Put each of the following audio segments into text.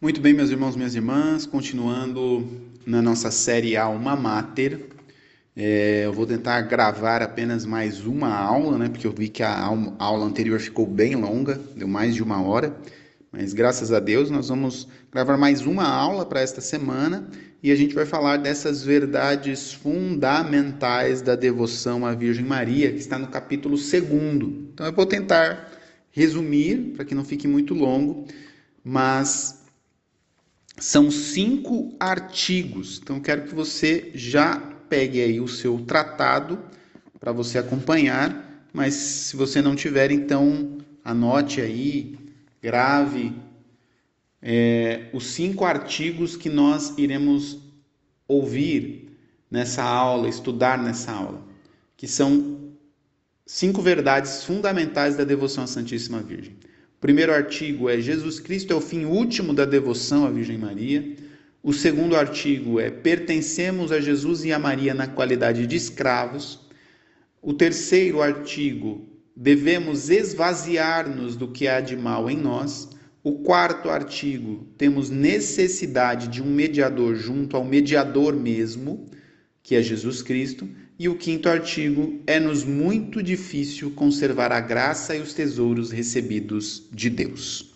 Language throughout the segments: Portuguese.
Muito bem, meus irmãos, minhas irmãs, continuando na nossa série Alma Mater. É, eu vou tentar gravar apenas mais uma aula, né? Porque eu vi que a aula anterior ficou bem longa, deu mais de uma hora. Mas graças a Deus nós vamos gravar mais uma aula para esta semana e a gente vai falar dessas verdades fundamentais da devoção à Virgem Maria, que está no capítulo 2. Então eu vou tentar resumir, para que não fique muito longo, mas são cinco artigos. Então, quero que você já pegue aí o seu tratado para você acompanhar. Mas se você não tiver, então anote aí, grave é, os cinco artigos que nós iremos ouvir nessa aula, estudar nessa aula, que são cinco verdades fundamentais da devoção à Santíssima Virgem primeiro artigo é Jesus Cristo é o fim último da devoção à Virgem Maria. O segundo artigo é pertencemos a Jesus e a Maria na qualidade de escravos. O terceiro artigo devemos esvaziar-nos do que há de mal em nós. O quarto artigo temos necessidade de um mediador junto ao mediador mesmo, que é Jesus Cristo. E o quinto artigo é-nos muito difícil conservar a graça e os tesouros recebidos de Deus.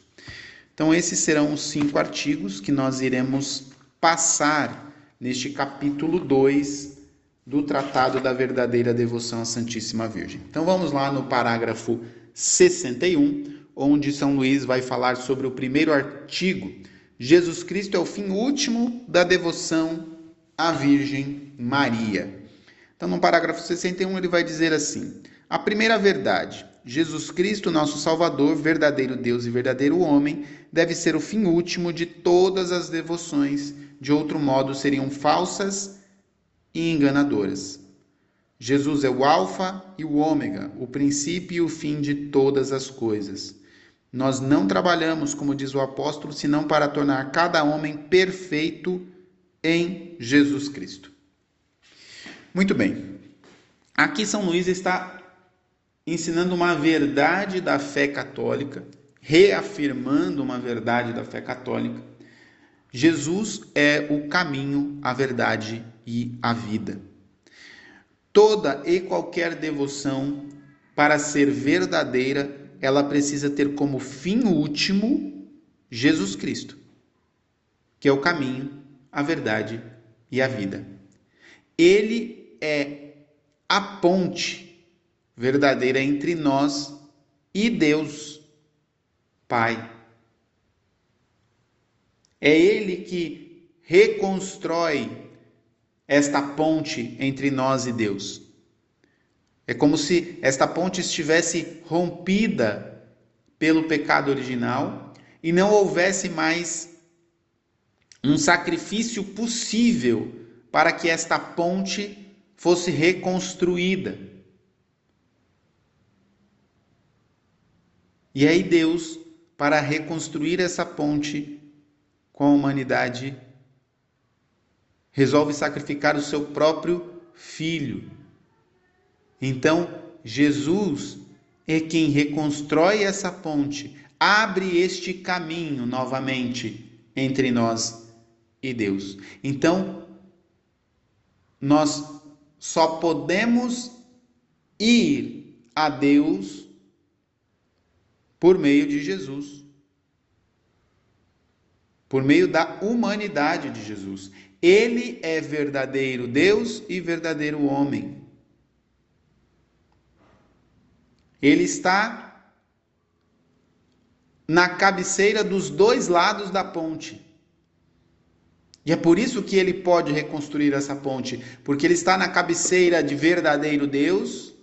Então, esses serão os cinco artigos que nós iremos passar neste capítulo 2 do Tratado da Verdadeira Devoção à Santíssima Virgem. Então, vamos lá no parágrafo 61, onde São Luís vai falar sobre o primeiro artigo. Jesus Cristo é o fim último da devoção à Virgem Maria. Então, no parágrafo 61, ele vai dizer assim: A primeira verdade, Jesus Cristo, nosso Salvador, verdadeiro Deus e verdadeiro homem, deve ser o fim último de todas as devoções, de outro modo seriam falsas e enganadoras. Jesus é o Alfa e o Ômega, o princípio e o fim de todas as coisas. Nós não trabalhamos, como diz o apóstolo, senão para tornar cada homem perfeito em Jesus Cristo. Muito bem. Aqui São Luís está ensinando uma verdade da fé católica, reafirmando uma verdade da fé católica. Jesus é o caminho, a verdade e a vida. Toda e qualquer devoção, para ser verdadeira, ela precisa ter como fim último Jesus Cristo, que é o caminho, a verdade e a vida. Ele é a ponte verdadeira entre nós e Deus Pai. É Ele que reconstrói esta ponte entre nós e Deus. É como se esta ponte estivesse rompida pelo pecado original e não houvesse mais um sacrifício possível para que esta ponte fosse reconstruída. E aí Deus, para reconstruir essa ponte com a humanidade, resolve sacrificar o seu próprio filho. Então, Jesus é quem reconstrói essa ponte, abre este caminho novamente entre nós e Deus. Então, nós só podemos ir a Deus por meio de Jesus. Por meio da humanidade de Jesus. Ele é verdadeiro Deus e verdadeiro homem. Ele está na cabeceira dos dois lados da ponte. E é por isso que ele pode reconstruir essa ponte, porque ele está na cabeceira de verdadeiro Deus,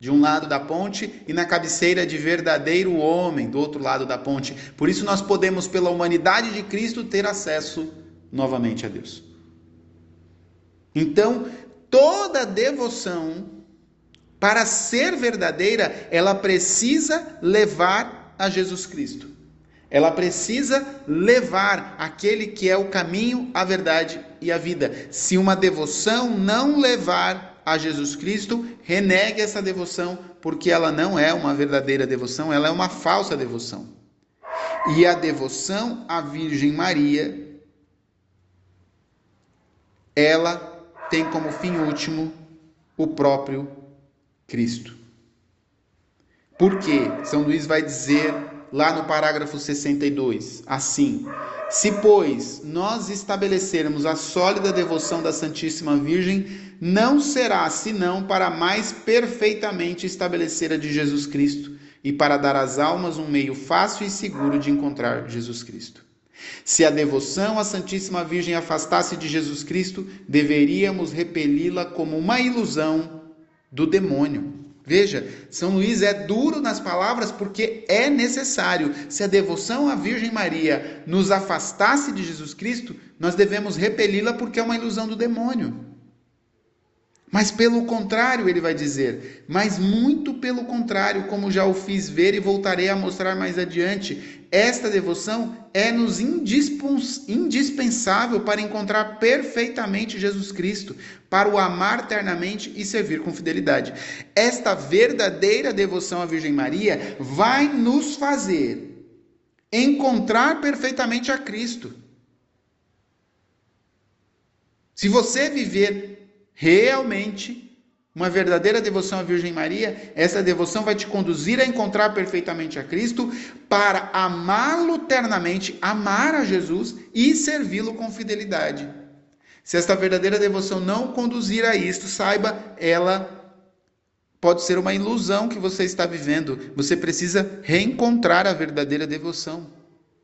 de um lado da ponte, e na cabeceira de verdadeiro homem, do outro lado da ponte. Por isso nós podemos, pela humanidade de Cristo, ter acesso novamente a Deus. Então, toda devoção, para ser verdadeira, ela precisa levar a Jesus Cristo. Ela precisa levar aquele que é o caminho, a verdade e a vida. Se uma devoção não levar a Jesus Cristo, renegue essa devoção, porque ela não é uma verdadeira devoção, ela é uma falsa devoção. E a devoção à Virgem Maria, ela tem como fim último o próprio Cristo. Por quê? São Luís vai dizer lá no parágrafo 62, assim: Se, pois, nós estabelecermos a sólida devoção da Santíssima Virgem, não será senão para mais perfeitamente estabelecer a de Jesus Cristo e para dar às almas um meio fácil e seguro de encontrar Jesus Cristo. Se a devoção à Santíssima Virgem afastasse de Jesus Cristo, deveríamos repeli-la como uma ilusão do demônio. Veja, São Luís é duro nas palavras porque é necessário. Se a devoção à Virgem Maria nos afastasse de Jesus Cristo, nós devemos repeli-la porque é uma ilusão do demônio. Mas pelo contrário, ele vai dizer, mas muito pelo contrário, como já o fiz ver e voltarei a mostrar mais adiante, esta devoção é-nos indispensável para encontrar perfeitamente Jesus Cristo, para o amar eternamente e servir com fidelidade. Esta verdadeira devoção à Virgem Maria vai nos fazer encontrar perfeitamente a Cristo. Se você viver realmente uma verdadeira devoção à Virgem Maria, essa devoção vai te conduzir a encontrar perfeitamente a Cristo para amá-lo eternamente, amar a Jesus e servi-lo com fidelidade. Se esta verdadeira devoção não conduzir a isto, saiba, ela pode ser uma ilusão que você está vivendo. Você precisa reencontrar a verdadeira devoção,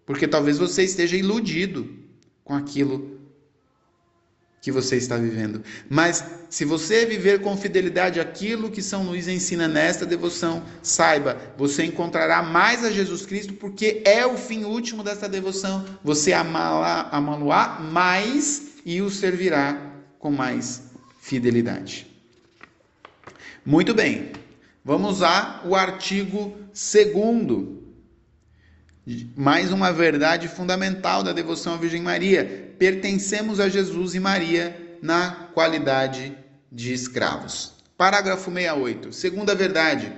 porque talvez você esteja iludido com aquilo que você está vivendo. Mas se você viver com fidelidade aquilo que São Luís ensina nesta devoção, saiba, você encontrará mais a Jesus Cristo, porque é o fim último dessa devoção. Você amá-lo-á mais e o servirá com mais fidelidade. Muito bem. Vamos a o artigo segundo mais uma verdade fundamental da devoção à Virgem Maria: pertencemos a Jesus e Maria na qualidade de escravos. Parágrafo 68. Segunda verdade: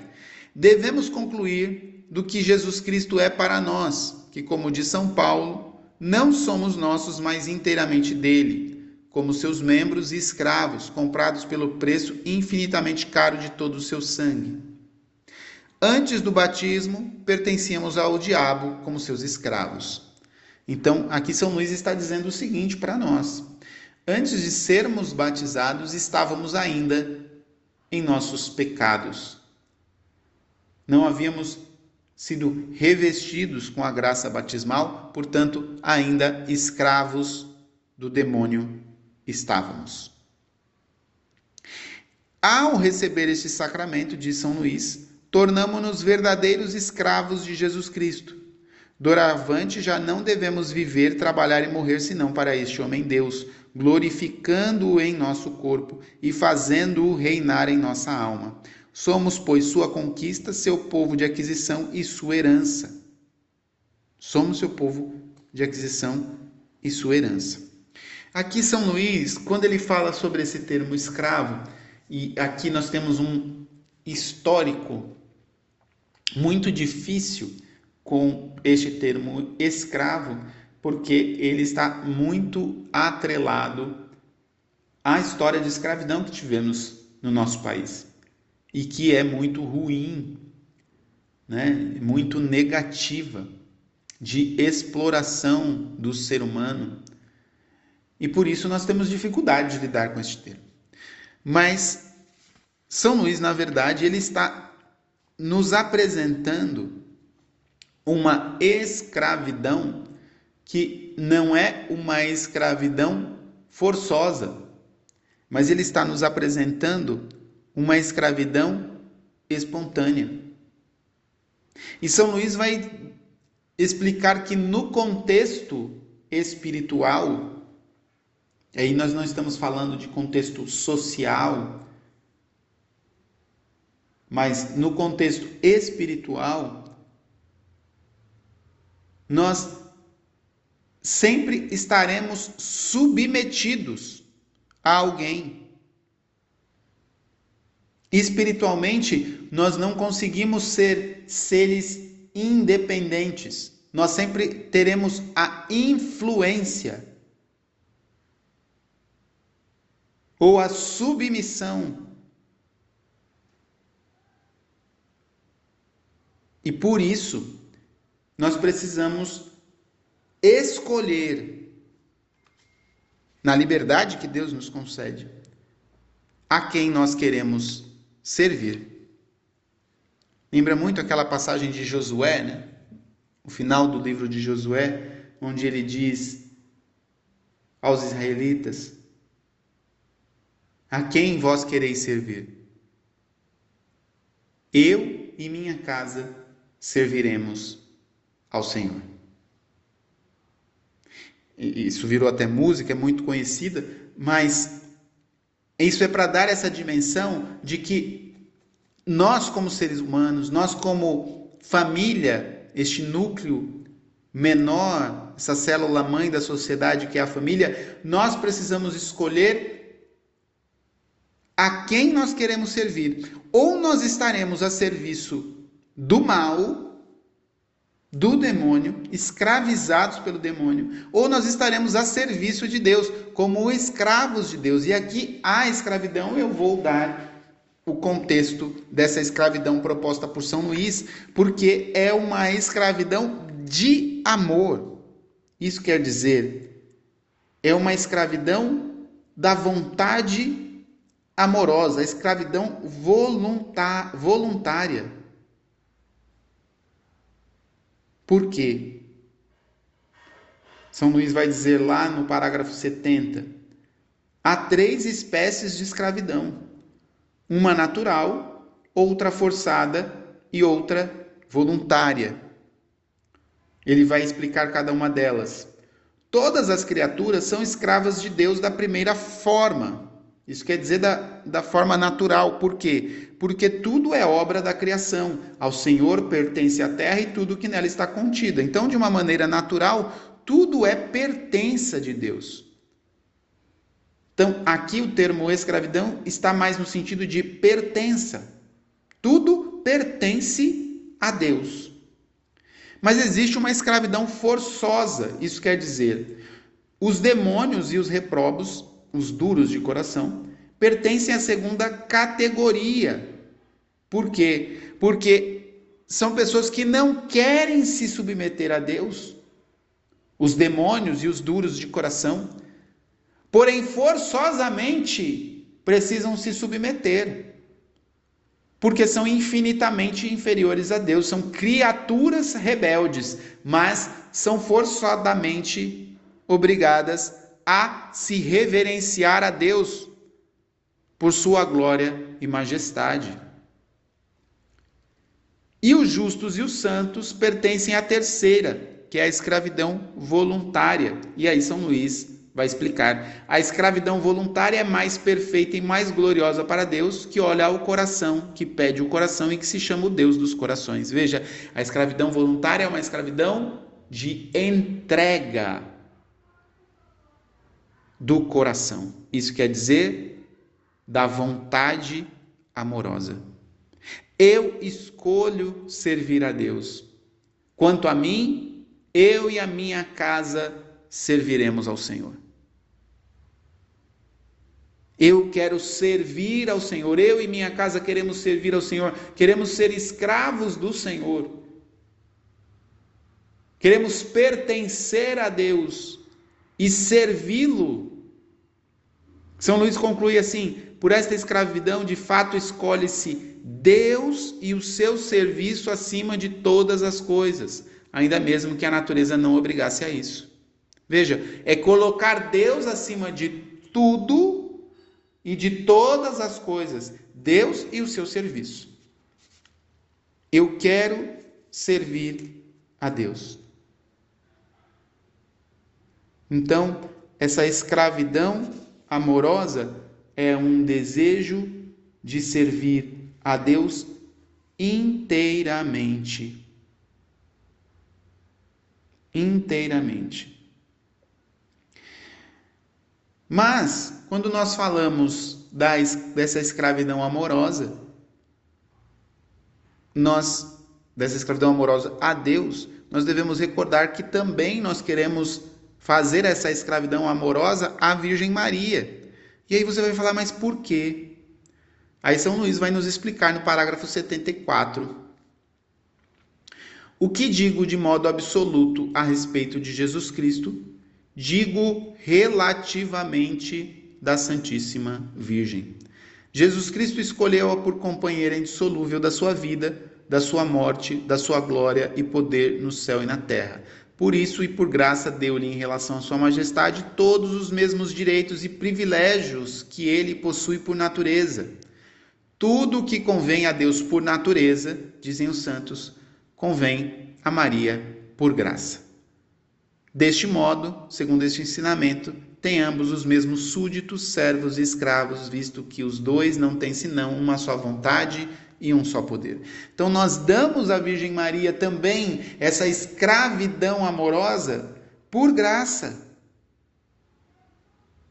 devemos concluir do que Jesus Cristo é para nós, que, como diz São Paulo, não somos nossos, mas inteiramente dele, como seus membros e escravos, comprados pelo preço infinitamente caro de todo o seu sangue. Antes do batismo, pertencíamos ao diabo como seus escravos. Então, aqui São Luís está dizendo o seguinte para nós: antes de sermos batizados, estávamos ainda em nossos pecados. Não havíamos sido revestidos com a graça batismal, portanto, ainda escravos do demônio estávamos. Ao receber este sacramento, diz São Luís, tornamo-nos verdadeiros escravos de Jesus Cristo. Doravante já não devemos viver, trabalhar e morrer senão para este homem Deus, glorificando-o em nosso corpo e fazendo-o reinar em nossa alma. Somos, pois, sua conquista, seu povo de aquisição e sua herança. Somos seu povo de aquisição e sua herança. Aqui São Luís, quando ele fala sobre esse termo escravo, e aqui nós temos um histórico muito difícil com este termo escravo, porque ele está muito atrelado à história de escravidão que tivemos no nosso país e que é muito ruim, né? muito negativa, de exploração do ser humano. E por isso nós temos dificuldade de lidar com este termo. Mas São Luís, na verdade, ele está nos apresentando uma escravidão que não é uma escravidão forçosa, mas ele está nos apresentando uma escravidão espontânea. E São Luís vai explicar que no contexto espiritual, aí nós não estamos falando de contexto social, mas no contexto espiritual, nós sempre estaremos submetidos a alguém. Espiritualmente, nós não conseguimos ser seres independentes. nós sempre teremos a influência ou a submissão. E por isso, nós precisamos escolher, na liberdade que Deus nos concede, a quem nós queremos servir. Lembra muito aquela passagem de Josué, né? O final do livro de Josué, onde ele diz aos israelitas: A quem vós quereis servir? Eu e minha casa serviremos ao Senhor. Isso virou até música, é muito conhecida, mas isso é para dar essa dimensão de que nós, como seres humanos, nós, como família, este núcleo menor, essa célula mãe da sociedade que é a família, nós precisamos escolher a quem nós queremos servir. Ou nós estaremos a serviço do mal, do demônio, escravizados pelo demônio, ou nós estaremos a serviço de Deus, como escravos de Deus. E aqui a escravidão eu vou dar o contexto dessa escravidão proposta por São Luís, porque é uma escravidão de amor. Isso quer dizer, é uma escravidão da vontade amorosa, escravidão voluntária. Por quê? São Luís vai dizer lá no parágrafo 70: há três espécies de escravidão: uma natural, outra forçada e outra voluntária. Ele vai explicar cada uma delas. Todas as criaturas são escravas de Deus da primeira forma. Isso quer dizer da, da forma natural. Por quê? Porque tudo é obra da criação. Ao Senhor pertence a terra e tudo que nela está contido. Então, de uma maneira natural, tudo é pertença de Deus. Então, aqui o termo escravidão está mais no sentido de pertença. Tudo pertence a Deus. Mas existe uma escravidão forçosa. Isso quer dizer, os demônios e os reprobos os duros de coração, pertencem à segunda categoria. Por quê? Porque são pessoas que não querem se submeter a Deus, os demônios e os duros de coração, porém forçosamente precisam se submeter, porque são infinitamente inferiores a Deus, são criaturas rebeldes, mas são forçadamente obrigadas a se reverenciar a Deus por sua glória e majestade. E os justos e os santos pertencem à terceira, que é a escravidão voluntária. E aí São Luís vai explicar. A escravidão voluntária é mais perfeita e mais gloriosa para Deus, que olha ao coração, que pede o coração e que se chama o Deus dos corações. Veja, a escravidão voluntária é uma escravidão de entrega do coração. Isso quer dizer da vontade amorosa. Eu escolho servir a Deus. Quanto a mim, eu e a minha casa serviremos ao Senhor. Eu quero servir ao Senhor, eu e minha casa queremos servir ao Senhor, queremos ser escravos do Senhor, queremos pertencer a Deus e servi-lo. São Luís conclui assim: por esta escravidão, de fato, escolhe-se Deus e o seu serviço acima de todas as coisas, ainda mesmo que a natureza não obrigasse a isso. Veja, é colocar Deus acima de tudo e de todas as coisas, Deus e o seu serviço. Eu quero servir a Deus. Então, essa escravidão amorosa é um desejo de servir a Deus inteiramente. Inteiramente. Mas, quando nós falamos da, dessa escravidão amorosa, nós dessa escravidão amorosa a Deus, nós devemos recordar que também nós queremos fazer essa escravidão amorosa à Virgem Maria. E aí você vai falar, mas por quê? Aí São Luís vai nos explicar no parágrafo 74. O que digo de modo absoluto a respeito de Jesus Cristo, digo relativamente da Santíssima Virgem. Jesus Cristo escolheu-a por companheira indissolúvel da sua vida, da sua morte, da sua glória e poder no céu e na terra. Por isso e por graça deu-lhe em relação à sua majestade todos os mesmos direitos e privilégios que ele possui por natureza. Tudo o que convém a Deus por natureza, dizem os santos, convém a Maria por graça. Deste modo, segundo este ensinamento, têm ambos os mesmos súditos, servos e escravos, visto que os dois não têm senão uma só vontade e um só poder. Então nós damos à Virgem Maria também essa escravidão amorosa por graça.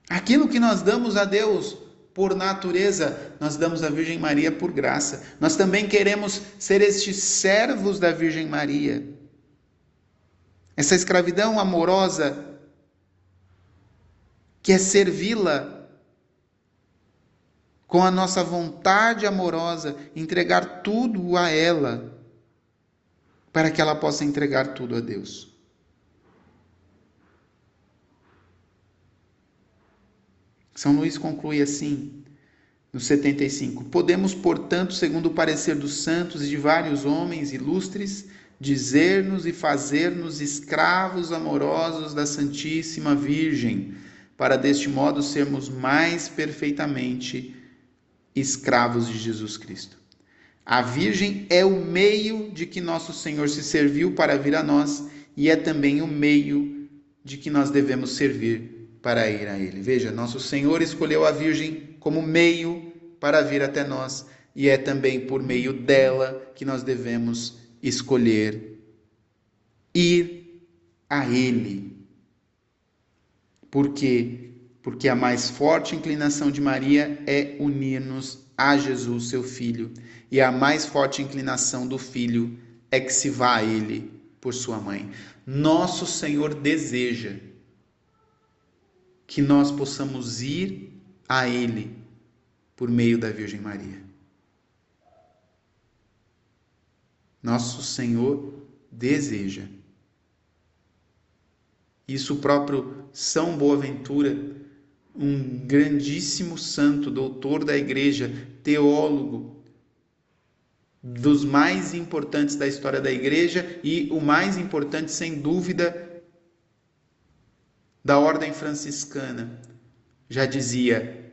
Aquilo que nós damos a Deus por natureza, nós damos à Virgem Maria por graça. Nós também queremos ser estes servos da Virgem Maria. Essa escravidão amorosa que é servi-la com a nossa vontade amorosa, entregar tudo a ela, para que ela possa entregar tudo a Deus. São Luís conclui assim, no 75: Podemos, portanto, segundo o parecer dos santos e de vários homens ilustres, dizer-nos e fazer-nos escravos amorosos da Santíssima Virgem, para deste modo sermos mais perfeitamente escravos de Jesus Cristo. A Virgem é o meio de que nosso Senhor se serviu para vir a nós e é também o meio de que nós devemos servir para ir a Ele. Veja, nosso Senhor escolheu a Virgem como meio para vir até nós e é também por meio dela que nós devemos escolher ir a Ele. Por quê? Porque a mais forte inclinação de Maria é unir-nos a Jesus, seu filho, e a mais forte inclinação do filho é que se vá a ele por sua mãe. Nosso Senhor deseja que nós possamos ir a ele por meio da Virgem Maria. Nosso Senhor deseja. Isso o próprio São Boaventura um grandíssimo santo, doutor da igreja, teólogo, dos mais importantes da história da igreja e o mais importante, sem dúvida, da ordem franciscana. Já dizia: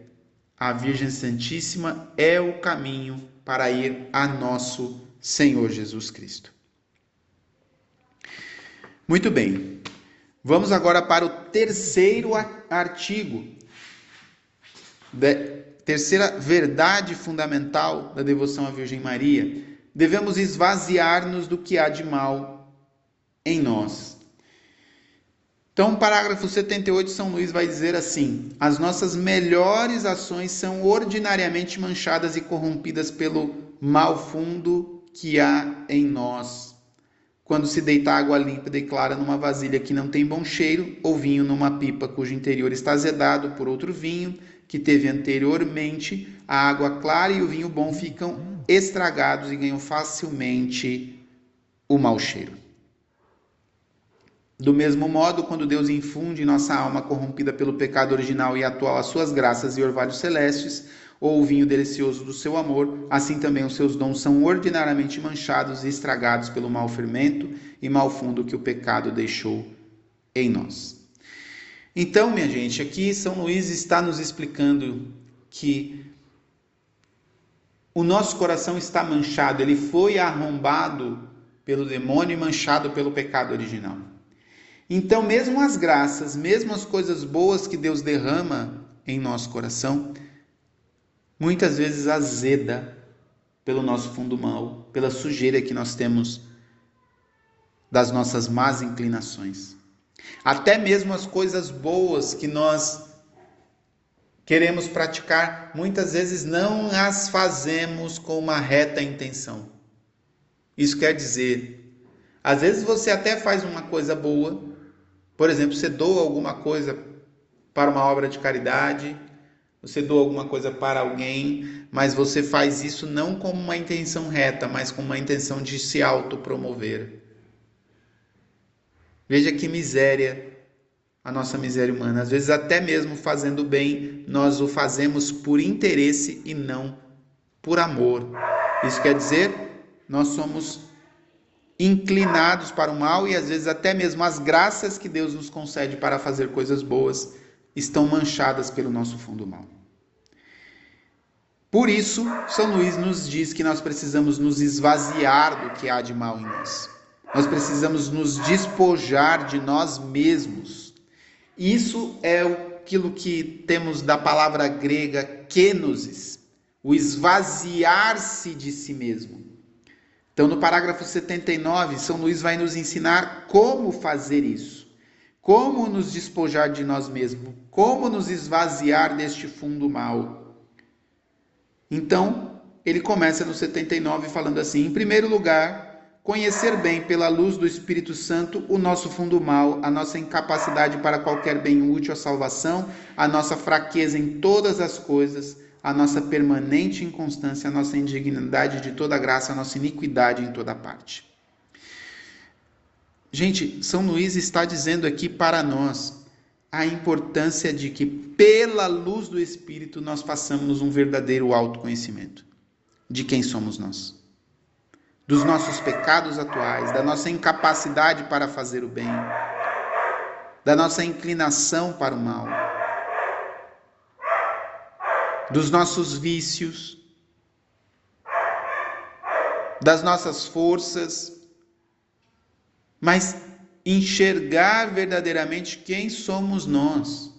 a Virgem Santíssima é o caminho para ir a nosso Senhor Jesus Cristo. Muito bem. Vamos agora para o terceiro artigo terceira verdade fundamental da devoção à Virgem Maria, devemos esvaziar-nos do que há de mal em nós. Então, parágrafo 78, São Luís vai dizer assim: as nossas melhores ações são ordinariamente manchadas e corrompidas pelo mal fundo que há em nós. Quando se deita água límpida e clara numa vasilha que não tem bom cheiro, ou vinho numa pipa cujo interior está azedado por outro vinho, que teve anteriormente, a água clara e o vinho bom ficam estragados e ganham facilmente o mau cheiro. Do mesmo modo, quando Deus infunde em nossa alma corrompida pelo pecado original e atual as suas graças e orvalhos celestes, ou o vinho delicioso do seu amor, assim também os seus dons são ordinariamente manchados e estragados pelo mau fermento e mau fundo que o pecado deixou em nós. Então, minha gente, aqui São Luís está nos explicando que o nosso coração está manchado, ele foi arrombado pelo demônio e manchado pelo pecado original. Então, mesmo as graças, mesmo as coisas boas que Deus derrama em nosso coração, muitas vezes azeda pelo nosso fundo mal, pela sujeira que nós temos das nossas más inclinações. Até mesmo as coisas boas que nós queremos praticar, muitas vezes não as fazemos com uma reta intenção. Isso quer dizer, às vezes você até faz uma coisa boa, por exemplo, você doa alguma coisa para uma obra de caridade, você doa alguma coisa para alguém, mas você faz isso não com uma intenção reta, mas com uma intenção de se autopromover. Veja que miséria a nossa miséria humana. Às vezes, até mesmo fazendo bem, nós o fazemos por interesse e não por amor. Isso quer dizer, nós somos inclinados para o mal e às vezes até mesmo as graças que Deus nos concede para fazer coisas boas estão manchadas pelo nosso fundo mal. Por isso, São Luís nos diz que nós precisamos nos esvaziar do que há de mal em nós. Nós precisamos nos despojar de nós mesmos. Isso é aquilo que temos da palavra grega kenosis, o esvaziar-se de si mesmo. Então, no parágrafo 79, São Luís vai nos ensinar como fazer isso. Como nos despojar de nós mesmos, como nos esvaziar deste fundo mal. Então, ele começa no 79 falando assim: em primeiro lugar, conhecer bem pela luz do Espírito Santo o nosso fundo mal, a nossa incapacidade para qualquer bem útil à salvação, a nossa fraqueza em todas as coisas, a nossa permanente inconstância, a nossa indignidade de toda graça, a nossa iniquidade em toda parte. Gente, São Luís está dizendo aqui para nós a importância de que, pela luz do Espírito, nós façamos um verdadeiro autoconhecimento de quem somos nós, dos nossos pecados atuais, da nossa incapacidade para fazer o bem, da nossa inclinação para o mal, dos nossos vícios, das nossas forças mas enxergar verdadeiramente quem somos nós.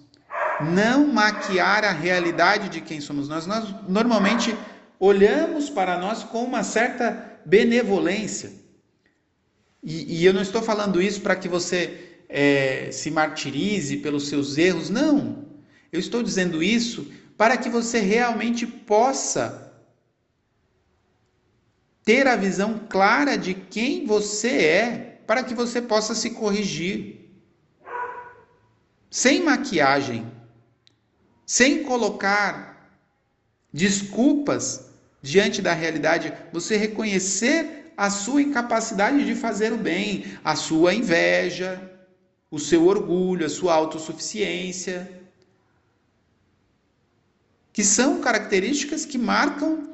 Não maquiar a realidade de quem somos nós. Nós normalmente olhamos para nós com uma certa benevolência. E, e eu não estou falando isso para que você é, se martirize pelos seus erros, não. Eu estou dizendo isso para que você realmente possa ter a visão clara de quem você é para que você possa se corrigir. Sem maquiagem, sem colocar desculpas diante da realidade, você reconhecer a sua incapacidade de fazer o bem, a sua inveja, o seu orgulho, a sua autossuficiência, que são características que marcam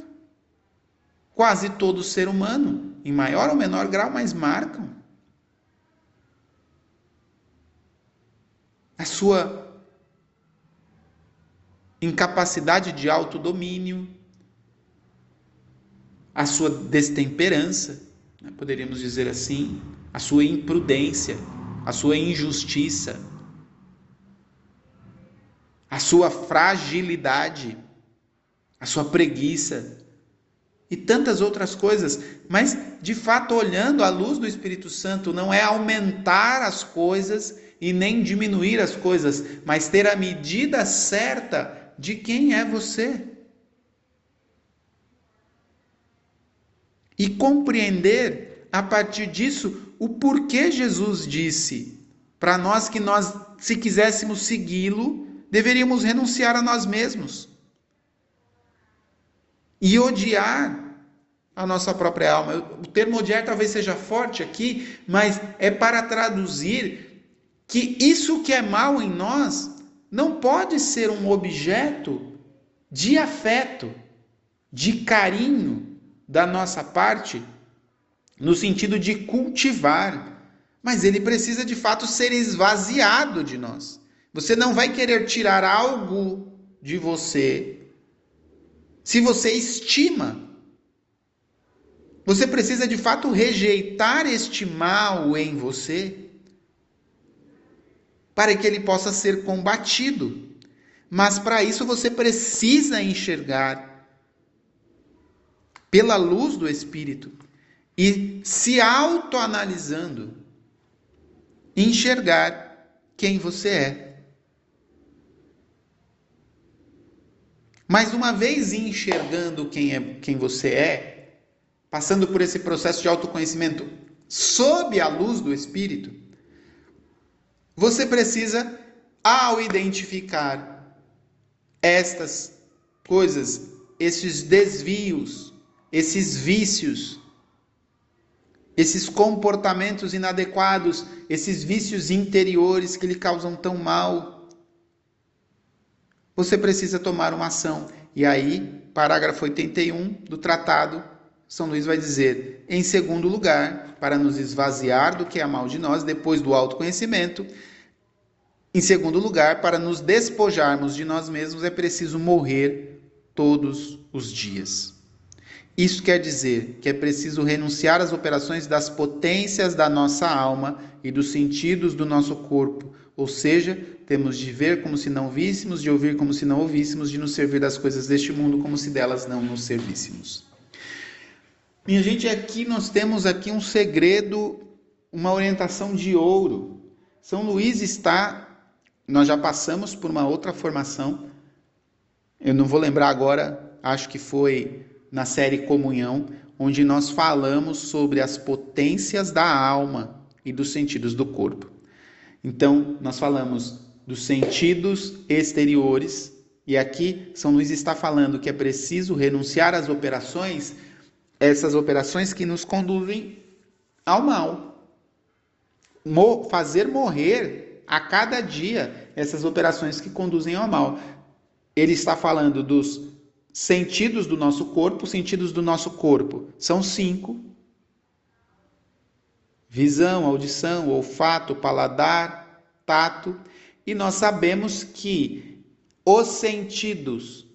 quase todo ser humano, em maior ou menor grau, mas marcam. a sua incapacidade de autodomínio, a sua destemperança, né, poderíamos dizer assim, a sua imprudência, a sua injustiça, a sua fragilidade, a sua preguiça e tantas outras coisas. Mas, de fato, olhando à luz do Espírito Santo, não é aumentar as coisas e nem diminuir as coisas, mas ter a medida certa de quem é você. E compreender a partir disso o porquê Jesus disse para nós que nós, se quiséssemos segui-lo, deveríamos renunciar a nós mesmos e odiar a nossa própria alma. O termo odiar talvez seja forte aqui, mas é para traduzir que isso que é mal em nós não pode ser um objeto de afeto, de carinho da nossa parte, no sentido de cultivar, mas ele precisa de fato ser esvaziado de nós. Você não vai querer tirar algo de você se você estima. Você precisa de fato rejeitar este mal em você para que ele possa ser combatido. Mas para isso você precisa enxergar pela luz do Espírito e se autoanalisando, enxergar quem você é. Mas uma vez enxergando quem é quem você é, passando por esse processo de autoconhecimento sob a luz do Espírito, você precisa, ao identificar estas coisas, esses desvios, esses vícios, esses comportamentos inadequados, esses vícios interiores que lhe causam tão mal, você precisa tomar uma ação. E aí, parágrafo 81 do tratado são Luís vai dizer, em segundo lugar, para nos esvaziar do que é mal de nós, depois do autoconhecimento, em segundo lugar, para nos despojarmos de nós mesmos, é preciso morrer todos os dias. Isso quer dizer que é preciso renunciar às operações das potências da nossa alma e dos sentidos do nosso corpo, ou seja, temos de ver como se não víssemos, de ouvir como se não ouvíssemos, de nos servir das coisas deste mundo como se delas não nos servíssemos. Minha gente, aqui nós temos aqui um segredo, uma orientação de ouro. São Luís está, nós já passamos por uma outra formação. Eu não vou lembrar agora, acho que foi na série Comunhão, onde nós falamos sobre as potências da alma e dos sentidos do corpo. Então, nós falamos dos sentidos exteriores, e aqui São Luís está falando que é preciso renunciar às operações essas operações que nos conduzem ao mal. fazer morrer a cada dia essas operações que conduzem ao mal. Ele está falando dos sentidos do nosso corpo. Os sentidos do nosso corpo são cinco: visão, audição, olfato, paladar, tato. E nós sabemos que os sentidos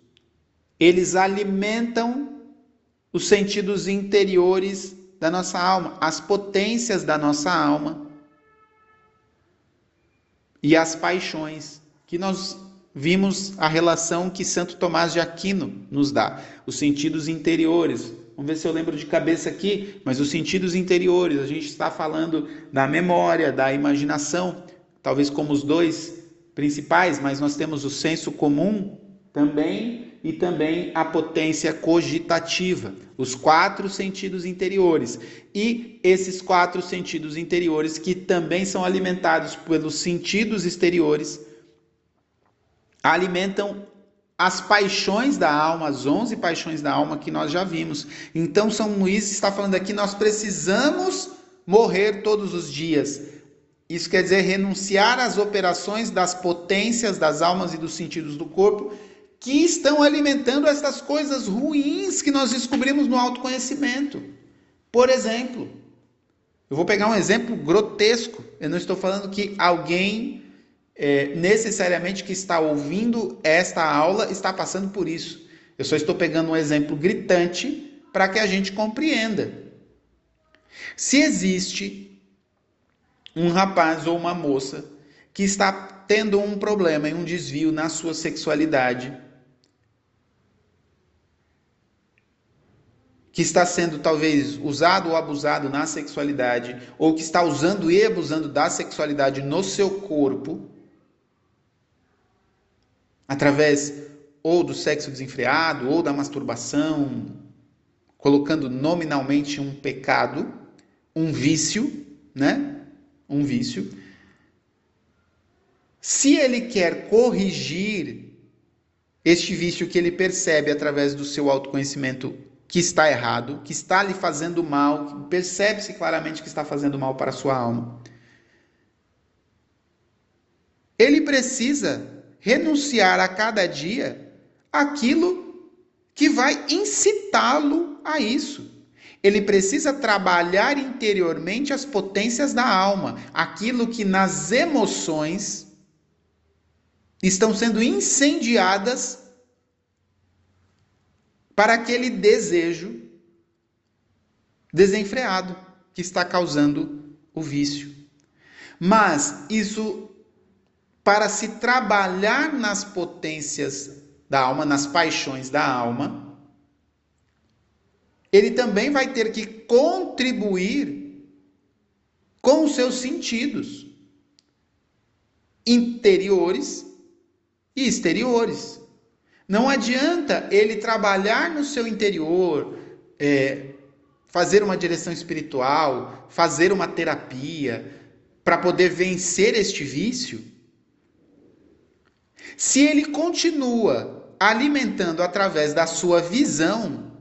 eles alimentam os sentidos interiores da nossa alma, as potências da nossa alma e as paixões, que nós vimos a relação que Santo Tomás de Aquino nos dá, os sentidos interiores. Vamos ver se eu lembro de cabeça aqui, mas os sentidos interiores, a gente está falando da memória, da imaginação, talvez como os dois principais, mas nós temos o senso comum também e também a potência cogitativa, os quatro sentidos interiores. E esses quatro sentidos interiores, que também são alimentados pelos sentidos exteriores, alimentam as paixões da alma, as onze paixões da alma que nós já vimos. Então, São Luís está falando aqui: nós precisamos morrer todos os dias. Isso quer dizer renunciar às operações das potências das almas e dos sentidos do corpo que estão alimentando essas coisas ruins que nós descobrimos no autoconhecimento. Por exemplo, eu vou pegar um exemplo grotesco. Eu não estou falando que alguém é, necessariamente que está ouvindo esta aula está passando por isso. Eu só estou pegando um exemplo gritante para que a gente compreenda. Se existe um rapaz ou uma moça que está tendo um problema e um desvio na sua sexualidade, que está sendo talvez usado ou abusado na sexualidade, ou que está usando e abusando da sexualidade no seu corpo, através ou do sexo desenfreado, ou da masturbação, colocando nominalmente um pecado, um vício, né? Um vício. Se ele quer corrigir este vício que ele percebe através do seu autoconhecimento que está errado, que está lhe fazendo mal, percebe-se claramente que está fazendo mal para a sua alma. Ele precisa renunciar a cada dia aquilo que vai incitá-lo a isso. Ele precisa trabalhar interiormente as potências da alma, aquilo que nas emoções estão sendo incendiadas para aquele desejo desenfreado que está causando o vício. Mas isso, para se trabalhar nas potências da alma, nas paixões da alma, ele também vai ter que contribuir com os seus sentidos interiores e exteriores. Não adianta ele trabalhar no seu interior, é, fazer uma direção espiritual, fazer uma terapia, para poder vencer este vício, se ele continua alimentando através da sua visão,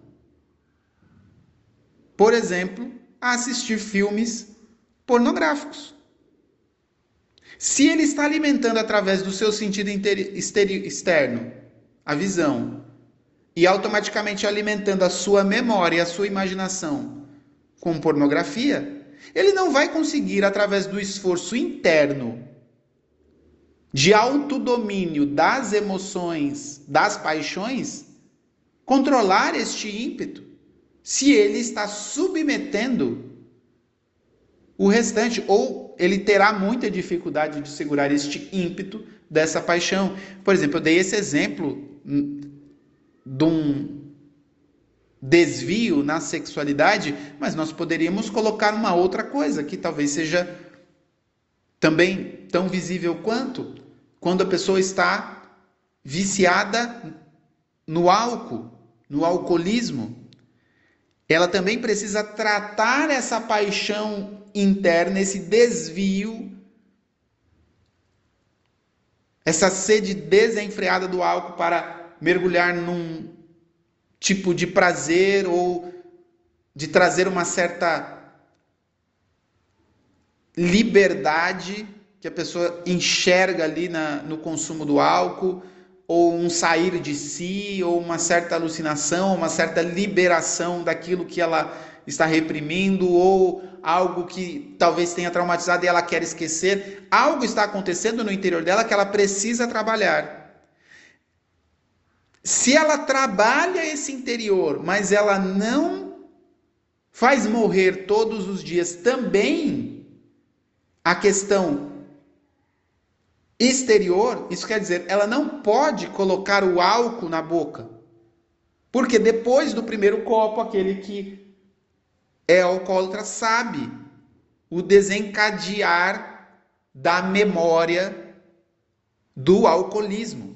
por exemplo, a assistir filmes pornográficos. Se ele está alimentando através do seu sentido externo, a visão, e automaticamente alimentando a sua memória a sua imaginação com pornografia, ele não vai conseguir, através do esforço interno de autodomínio das emoções, das paixões, controlar este ímpeto, se ele está submetendo o restante, ou ele terá muita dificuldade de segurar este ímpeto dessa paixão. Por exemplo, eu dei esse exemplo de um desvio na sexualidade, mas nós poderíamos colocar uma outra coisa que talvez seja também tão visível quanto quando a pessoa está viciada no álcool, no alcoolismo. Ela também precisa tratar essa paixão interna, esse desvio, essa sede desenfreada do álcool para mergulhar num tipo de prazer ou de trazer uma certa liberdade que a pessoa enxerga ali na, no consumo do álcool, ou um sair de si, ou uma certa alucinação, uma certa liberação daquilo que ela está reprimindo, ou algo que talvez tenha traumatizado e ela quer esquecer. Algo está acontecendo no interior dela que ela precisa trabalhar. Se ela trabalha esse interior, mas ela não faz morrer todos os dias também a questão exterior, isso quer dizer, ela não pode colocar o álcool na boca. Porque depois do primeiro copo, aquele que é alcoólatra sabe o desencadear da memória do alcoolismo.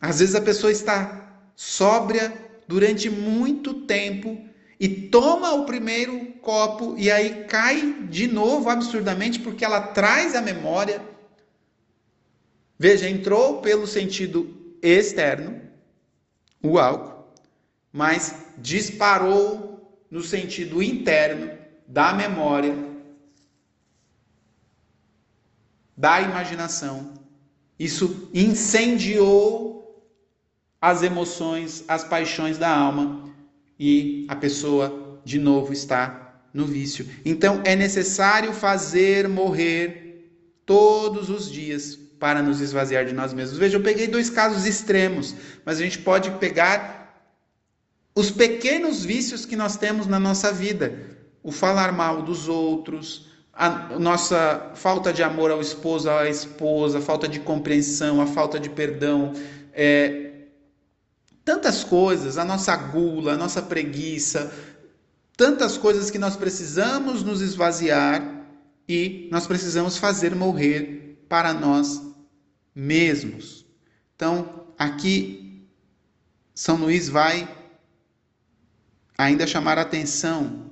Às vezes a pessoa está sóbria durante muito tempo e toma o primeiro copo e aí cai de novo absurdamente porque ela traz a memória. Veja, entrou pelo sentido externo, o álcool, mas disparou no sentido interno da memória, da imaginação. Isso incendiou as emoções, as paixões da alma e a pessoa de novo está no vício. Então é necessário fazer morrer todos os dias para nos esvaziar de nós mesmos. Veja, eu peguei dois casos extremos, mas a gente pode pegar os pequenos vícios que nós temos na nossa vida, o falar mal dos outros, a nossa falta de amor ao esposo, à esposa, a falta de compreensão, a falta de perdão, é, tantas coisas, a nossa gula, a nossa preguiça, tantas coisas que nós precisamos nos esvaziar e nós precisamos fazer morrer para nós mesmos. Então, aqui São Luís vai ainda chamar a atenção.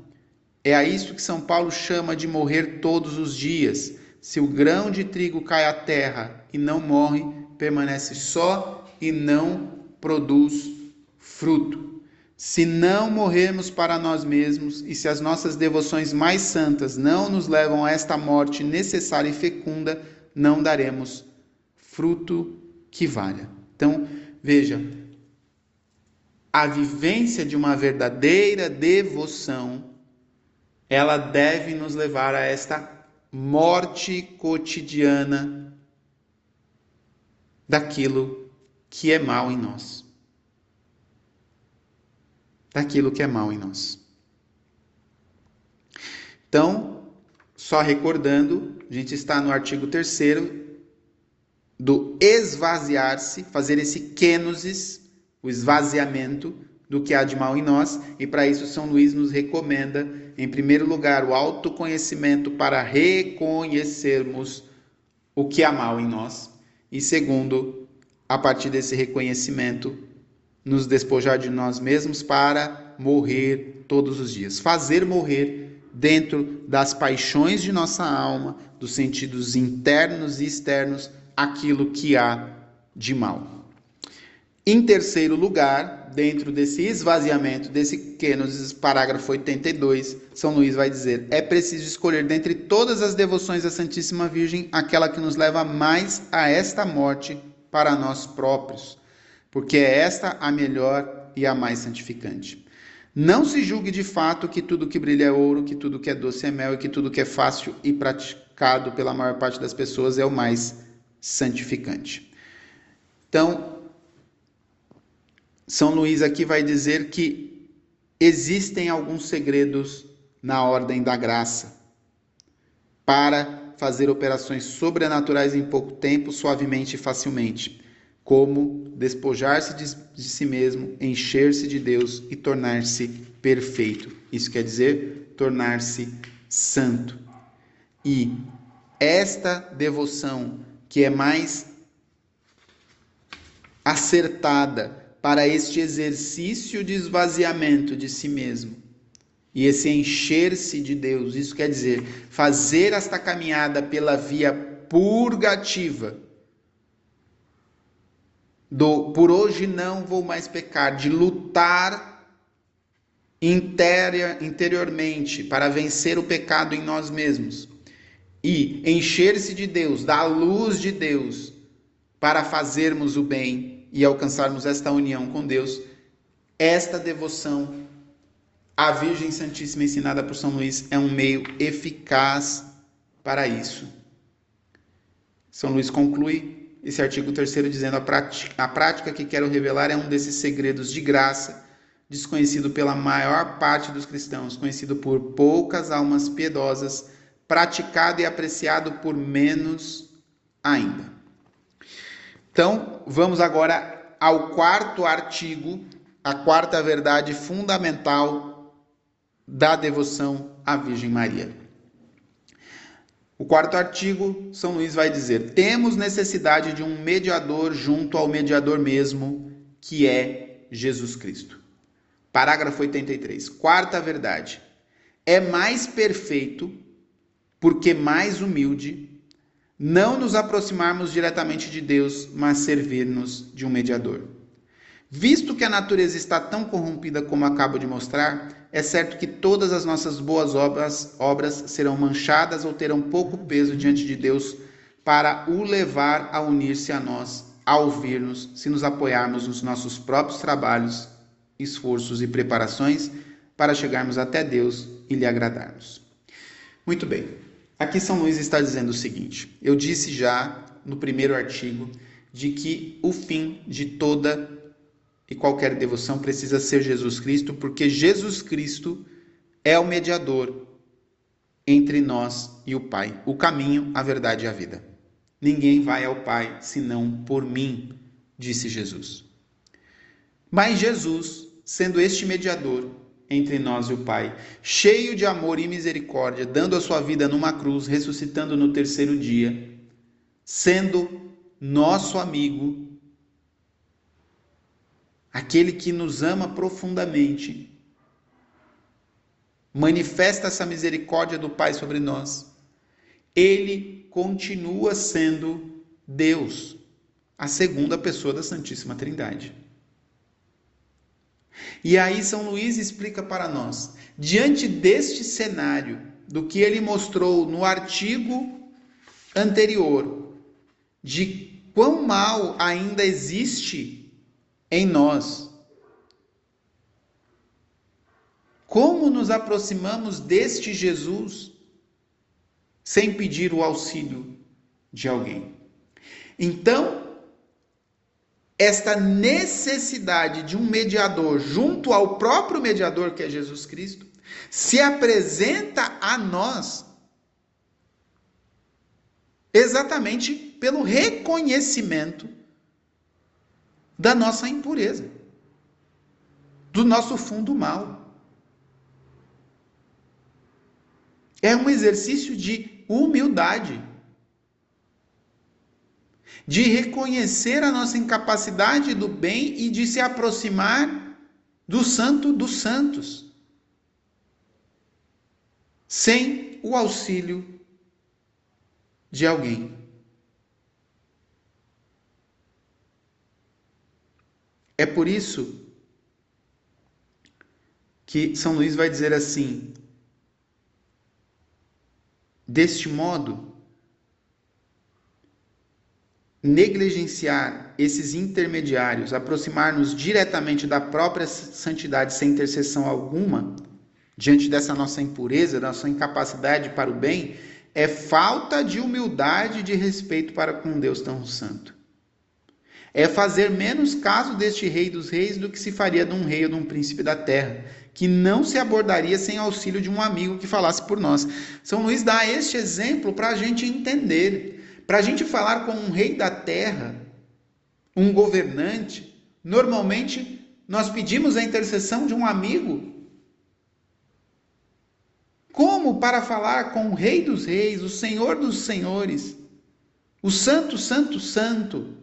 É a isso que São Paulo chama de morrer todos os dias. Se o grão de trigo cai à terra e não morre, permanece só e não produz fruto. Se não morrermos para nós mesmos e se as nossas devoções mais santas não nos levam a esta morte necessária e fecunda, não daremos fruto que valha. Então, veja, a vivência de uma verdadeira devoção, ela deve nos levar a esta morte cotidiana daquilo que é mal em nós. Daquilo que é mal em nós. Então, só recordando, a gente está no artigo 3 do esvaziar-se, fazer esse kenosis, o esvaziamento do que há de mal em nós, e para isso São Luís nos recomenda, em primeiro lugar, o autoconhecimento para reconhecermos o que há mal em nós, e segundo, a partir desse reconhecimento, nos despojar de nós mesmos para morrer todos os dias. Fazer morrer dentro das paixões de nossa alma, dos sentidos internos e externos, aquilo que há de mal. Em terceiro lugar, dentro desse esvaziamento, desse Kênosis, parágrafo 82, São Luís vai dizer: é preciso escolher dentre todas as devoções à Santíssima Virgem aquela que nos leva mais a esta morte para nós próprios, porque é esta a melhor e a mais santificante. Não se julgue de fato que tudo que brilha é ouro, que tudo que é doce é mel e que tudo que é fácil e praticado pela maior parte das pessoas é o mais santificante. Então, são Luís aqui vai dizer que existem alguns segredos na ordem da graça para fazer operações sobrenaturais em pouco tempo, suavemente e facilmente, como despojar-se de, de, si mesmo, encher-se de Deus e tornar-se perfeito. Isso quer dizer tornar-se santo. E esta devoção que é mais acertada para este exercício de esvaziamento de si mesmo e esse encher-se de Deus. Isso quer dizer fazer esta caminhada pela via purgativa. Do por hoje não vou mais pecar, de lutar interiormente para vencer o pecado em nós mesmos e encher-se de Deus, da luz de Deus, para fazermos o bem e alcançarmos esta união com Deus, esta devoção à Virgem Santíssima ensinada por São Luís é um meio eficaz para isso. São Luís conclui esse artigo terceiro dizendo a prática, a prática que quero revelar é um desses segredos de graça desconhecido pela maior parte dos cristãos, conhecido por poucas almas piedosas, praticado e apreciado por menos ainda. Então, vamos agora ao quarto artigo, a quarta verdade fundamental da devoção à Virgem Maria. O quarto artigo, São Luís vai dizer: temos necessidade de um mediador junto ao mediador mesmo, que é Jesus Cristo. Parágrafo 83. Quarta verdade: é mais perfeito porque mais humilde não nos aproximarmos diretamente de Deus, mas servir-nos de um mediador. Visto que a natureza está tão corrompida como acabo de mostrar, é certo que todas as nossas boas obras, obras serão manchadas ou terão pouco peso diante de Deus para o levar a unir-se a nós, a ouvir-nos, se nos apoiarmos nos nossos próprios trabalhos, esforços e preparações para chegarmos até Deus e lhe agradarmos. Muito bem. Aqui São Luís está dizendo o seguinte: eu disse já no primeiro artigo de que o fim de toda e qualquer devoção precisa ser Jesus Cristo, porque Jesus Cristo é o mediador entre nós e o Pai, o caminho, a verdade e a vida. Ninguém vai ao Pai senão por mim, disse Jesus. Mas Jesus, sendo este mediador, entre nós e o Pai, cheio de amor e misericórdia, dando a sua vida numa cruz, ressuscitando no terceiro dia, sendo nosso amigo, aquele que nos ama profundamente, manifesta essa misericórdia do Pai sobre nós. Ele continua sendo Deus, a segunda pessoa da Santíssima Trindade. E aí São Luís explica para nós, diante deste cenário, do que ele mostrou no artigo anterior, de quão mal ainda existe em nós. Como nos aproximamos deste Jesus sem pedir o auxílio de alguém? Então, esta necessidade de um mediador junto ao próprio mediador que é Jesus Cristo se apresenta a nós exatamente pelo reconhecimento da nossa impureza, do nosso fundo mal. É um exercício de humildade. De reconhecer a nossa incapacidade do bem e de se aproximar do Santo dos Santos, sem o auxílio de alguém. É por isso que São Luís vai dizer assim: deste modo, negligenciar esses intermediários, aproximar-nos diretamente da própria santidade sem intercessão alguma, diante dessa nossa impureza, da nossa incapacidade para o bem, é falta de humildade e de respeito para com Deus tão santo. É fazer menos caso deste rei dos reis do que se faria de um rei ou de um príncipe da terra, que não se abordaria sem auxílio de um amigo que falasse por nós. São Luís dá este exemplo para a gente entender para a gente falar com um rei da terra, um governante, normalmente nós pedimos a intercessão de um amigo. Como para falar com o Rei dos Reis, o Senhor dos Senhores, o Santo, Santo, Santo?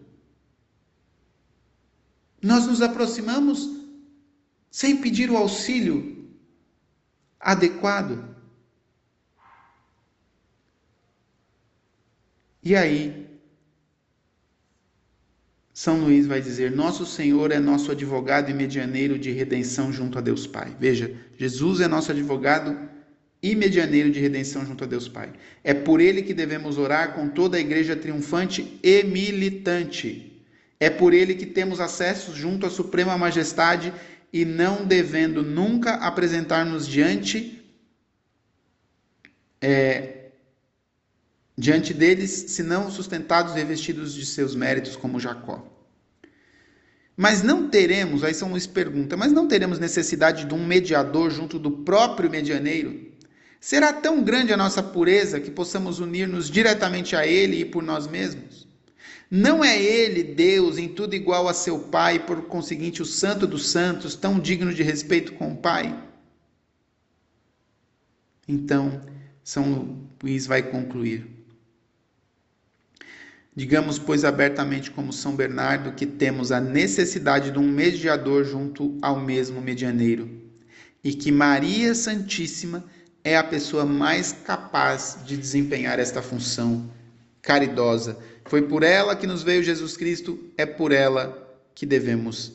Nós nos aproximamos sem pedir o auxílio adequado. E aí, São Luís vai dizer: Nosso Senhor é nosso advogado e medianeiro de redenção junto a Deus Pai. Veja, Jesus é nosso advogado e medianeiro de redenção junto a Deus Pai. É por ele que devemos orar com toda a igreja triunfante e militante. É por ele que temos acesso junto à Suprema Majestade e não devendo nunca apresentar-nos diante é, diante deles, senão sustentados e revestidos de seus méritos, como Jacó. Mas não teremos, aí São Luís pergunta, mas não teremos necessidade de um mediador junto do próprio medianeiro? Será tão grande a nossa pureza que possamos unir-nos diretamente a Ele e por nós mesmos? Não é Ele, Deus, em tudo igual a seu Pai, por conseguinte o Santo dos Santos, tão digno de respeito com o Pai? Então, São Luís vai concluir. Digamos, pois, abertamente, como São Bernardo, que temos a necessidade de um mediador junto ao mesmo medianeiro, e que Maria Santíssima é a pessoa mais capaz de desempenhar esta função caridosa. Foi por ela que nos veio Jesus Cristo, é por ela que devemos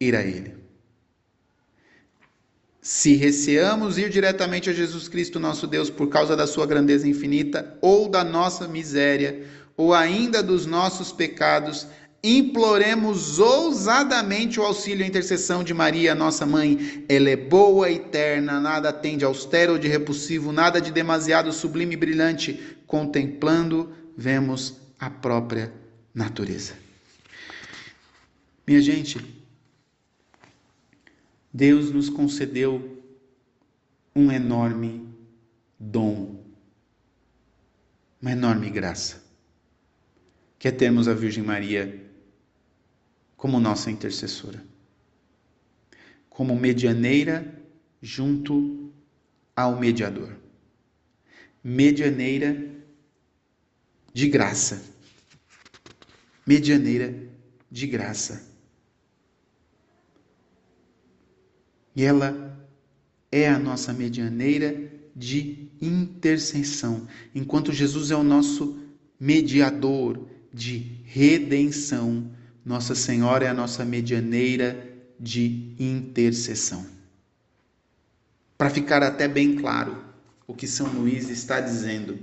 ir a Ele. Se receamos ir diretamente a Jesus Cristo, nosso Deus, por causa da sua grandeza infinita ou da nossa miséria, ou ainda dos nossos pecados, imploremos ousadamente o auxílio e a intercessão de Maria, nossa mãe. Ela é boa eterna, nada tem de austero ou de repulsivo, nada de demasiado sublime e brilhante. Contemplando, vemos a própria natureza. Minha gente, Deus nos concedeu um enorme dom, uma enorme graça que é termos a Virgem Maria como nossa intercessora, como medianeira junto ao mediador. Medianeira de graça. Medianeira de graça. E ela é a nossa medianeira de intercessão. Enquanto Jesus é o nosso mediador, de redenção. Nossa Senhora é a nossa medianeira de intercessão. Para ficar até bem claro o que São Luís está dizendo.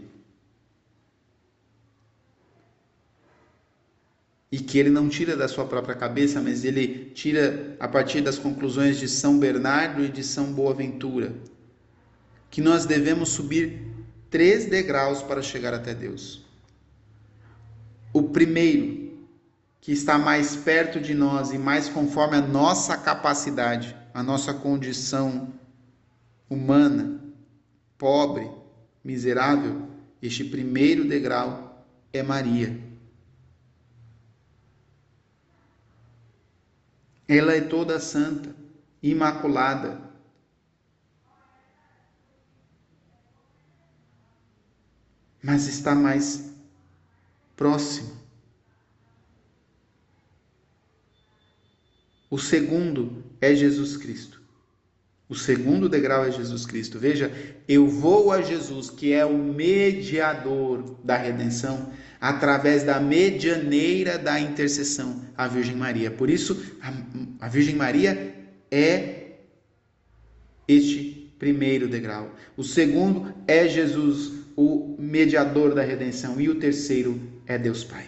E que ele não tira da sua própria cabeça, mas ele tira a partir das conclusões de São Bernardo e de São Boaventura, que nós devemos subir três degraus para chegar até Deus. O primeiro, que está mais perto de nós e mais conforme a nossa capacidade, a nossa condição humana, pobre, miserável, este primeiro degrau é Maria. Ela é toda santa, imaculada. Mas está mais próximo. O segundo é Jesus Cristo. O segundo degrau é Jesus Cristo. Veja, eu vou a Jesus, que é o mediador da redenção, através da medianeira da intercessão, a Virgem Maria. Por isso, a, a Virgem Maria é este primeiro degrau. O segundo é Jesus, o mediador da redenção. E o terceiro é Deus Pai.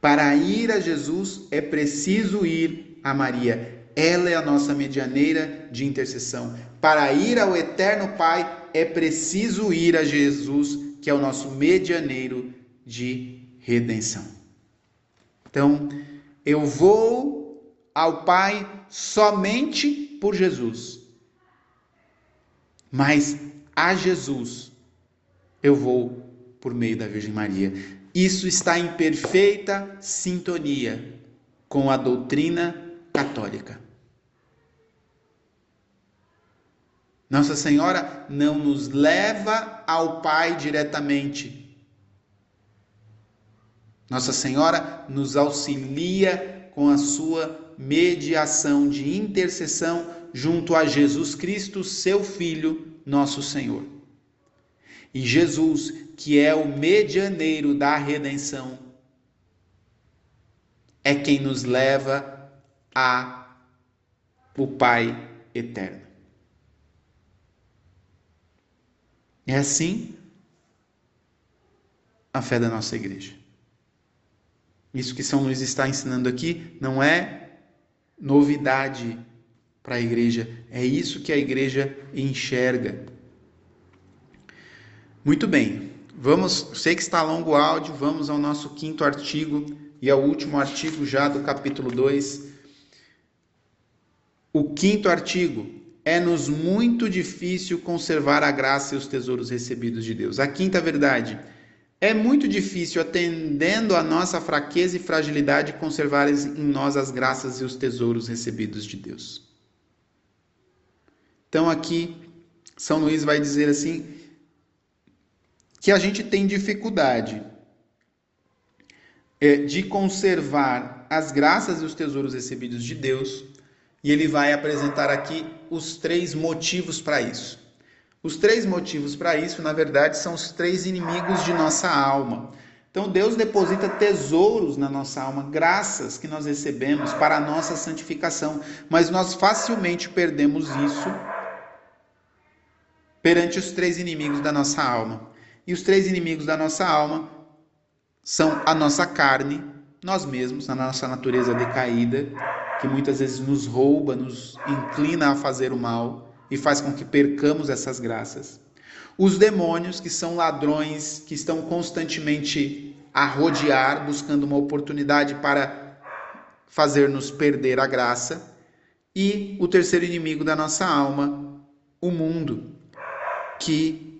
Para ir a Jesus é preciso ir a Maria. Ela é a nossa medianeira de intercessão. Para ir ao eterno Pai, é preciso ir a Jesus, que é o nosso medianeiro de redenção. Então, eu vou ao Pai somente por Jesus. Mas a Jesus eu vou por meio da Virgem Maria. Isso está em perfeita sintonia com a doutrina católica. Nossa Senhora não nos leva ao Pai diretamente. Nossa Senhora nos auxilia com a sua mediação de intercessão junto a Jesus Cristo, seu Filho, nosso Senhor. E Jesus, que é o medianeiro da redenção, é quem nos leva a o Pai eterno. É assim a fé da nossa igreja. Isso que São Luís está ensinando aqui não é novidade para a igreja, é isso que a igreja enxerga. Muito bem, vamos, sei que está longo o áudio, vamos ao nosso quinto artigo e ao último artigo já do capítulo 2. O quinto artigo, é-nos muito difícil conservar a graça e os tesouros recebidos de Deus. A quinta verdade, é muito difícil, atendendo a nossa fraqueza e fragilidade, conservar em nós as graças e os tesouros recebidos de Deus. Então aqui São Luís vai dizer assim que a gente tem dificuldade é, de conservar as graças e os tesouros recebidos de Deus, e ele vai apresentar aqui os três motivos para isso. Os três motivos para isso, na verdade, são os três inimigos de nossa alma. Então Deus deposita tesouros na nossa alma, graças que nós recebemos para a nossa santificação, mas nós facilmente perdemos isso perante os três inimigos da nossa alma. E os três inimigos da nossa alma são a nossa carne, nós mesmos, a nossa natureza decaída, que muitas vezes nos rouba, nos inclina a fazer o mal e faz com que percamos essas graças. Os demônios, que são ladrões que estão constantemente a rodear, buscando uma oportunidade para fazer-nos perder a graça. E o terceiro inimigo da nossa alma, o mundo, que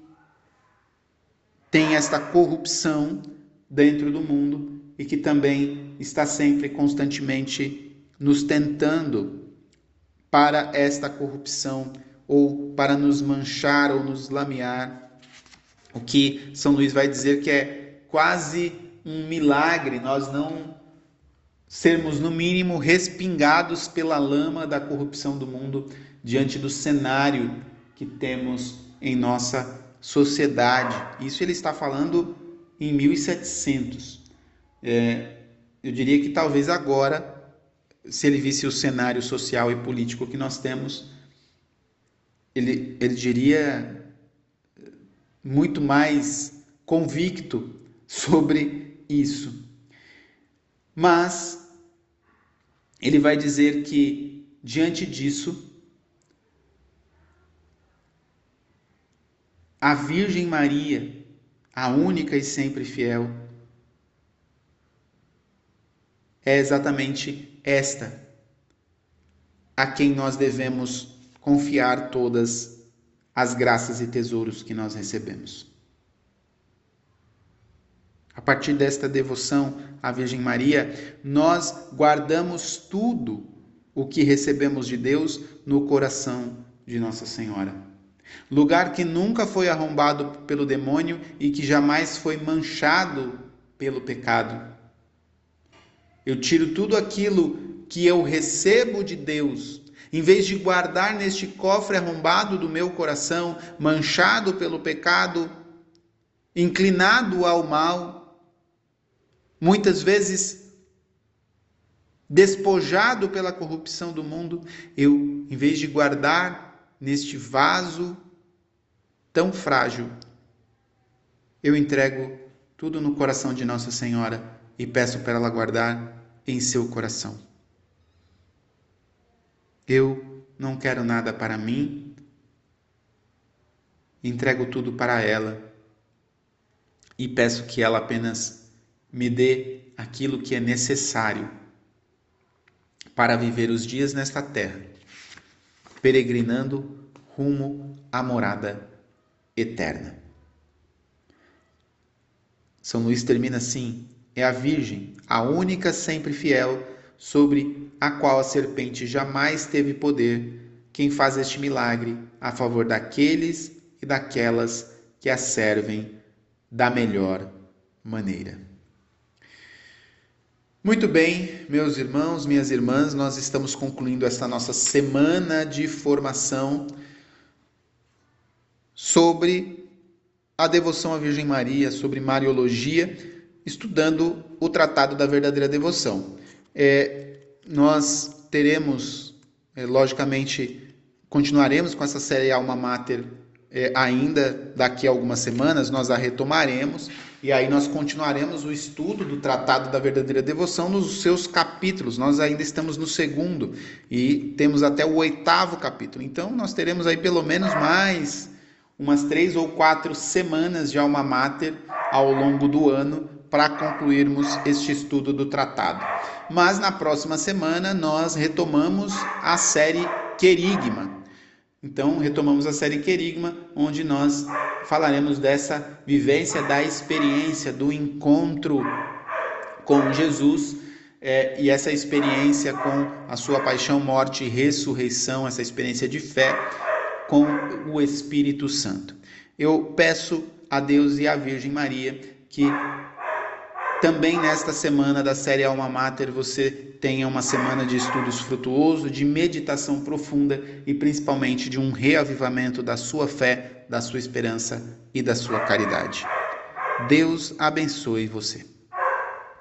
tem esta corrupção dentro do mundo e que também está sempre constantemente nos tentando para esta corrupção ou para nos manchar ou nos lamear. O que São Luís vai dizer que é quase um milagre nós não sermos, no mínimo, respingados pela lama da corrupção do mundo diante do cenário que temos em nossa sociedade. Isso ele está falando em 1700. É, eu diria que talvez agora, se ele visse o cenário social e político que nós temos, ele, ele diria muito mais convicto sobre isso. Mas ele vai dizer que, diante disso, a Virgem Maria, a única e sempre fiel, é exatamente esta a quem nós devemos confiar todas as graças e tesouros que nós recebemos. A partir desta devoção à Virgem Maria, nós guardamos tudo o que recebemos de Deus no coração de Nossa Senhora lugar que nunca foi arrombado pelo demônio e que jamais foi manchado pelo pecado. Eu tiro tudo aquilo que eu recebo de Deus, em vez de guardar neste cofre arrombado do meu coração, manchado pelo pecado, inclinado ao mal, muitas vezes despojado pela corrupção do mundo, eu, em vez de guardar neste vaso tão frágil, eu entrego tudo no coração de Nossa Senhora e peço para ela guardar em seu coração. Eu não quero nada para mim, entrego tudo para ela e peço que ela apenas me dê aquilo que é necessário para viver os dias nesta terra, peregrinando rumo à morada eterna. São Luís termina assim: é a Virgem, a única sempre fiel, sobre a qual a serpente jamais teve poder, quem faz este milagre a favor daqueles e daquelas que a servem da melhor maneira. Muito bem, meus irmãos, minhas irmãs, nós estamos concluindo esta nossa semana de formação sobre a devoção à Virgem Maria, sobre Mariologia estudando o Tratado da Verdadeira Devoção. É, nós teremos, é, logicamente, continuaremos com essa série Alma Mater é, ainda daqui a algumas semanas, nós a retomaremos e aí nós continuaremos o estudo do Tratado da Verdadeira Devoção nos seus capítulos. Nós ainda estamos no segundo e temos até o oitavo capítulo. Então nós teremos aí pelo menos mais umas três ou quatro semanas de Alma Mater ao longo do ano para concluirmos este estudo do tratado. Mas na próxima semana nós retomamos a série Querigma. Então, retomamos a série Querigma, onde nós falaremos dessa vivência da experiência do encontro com Jesus é, e essa experiência com a sua paixão, morte e ressurreição, essa experiência de fé com o Espírito Santo. Eu peço a Deus e à Virgem Maria que também nesta semana da série Alma Mater você tenha uma semana de estudos frutuoso, de meditação profunda e principalmente de um reavivamento da sua fé, da sua esperança e da sua caridade. Deus abençoe você.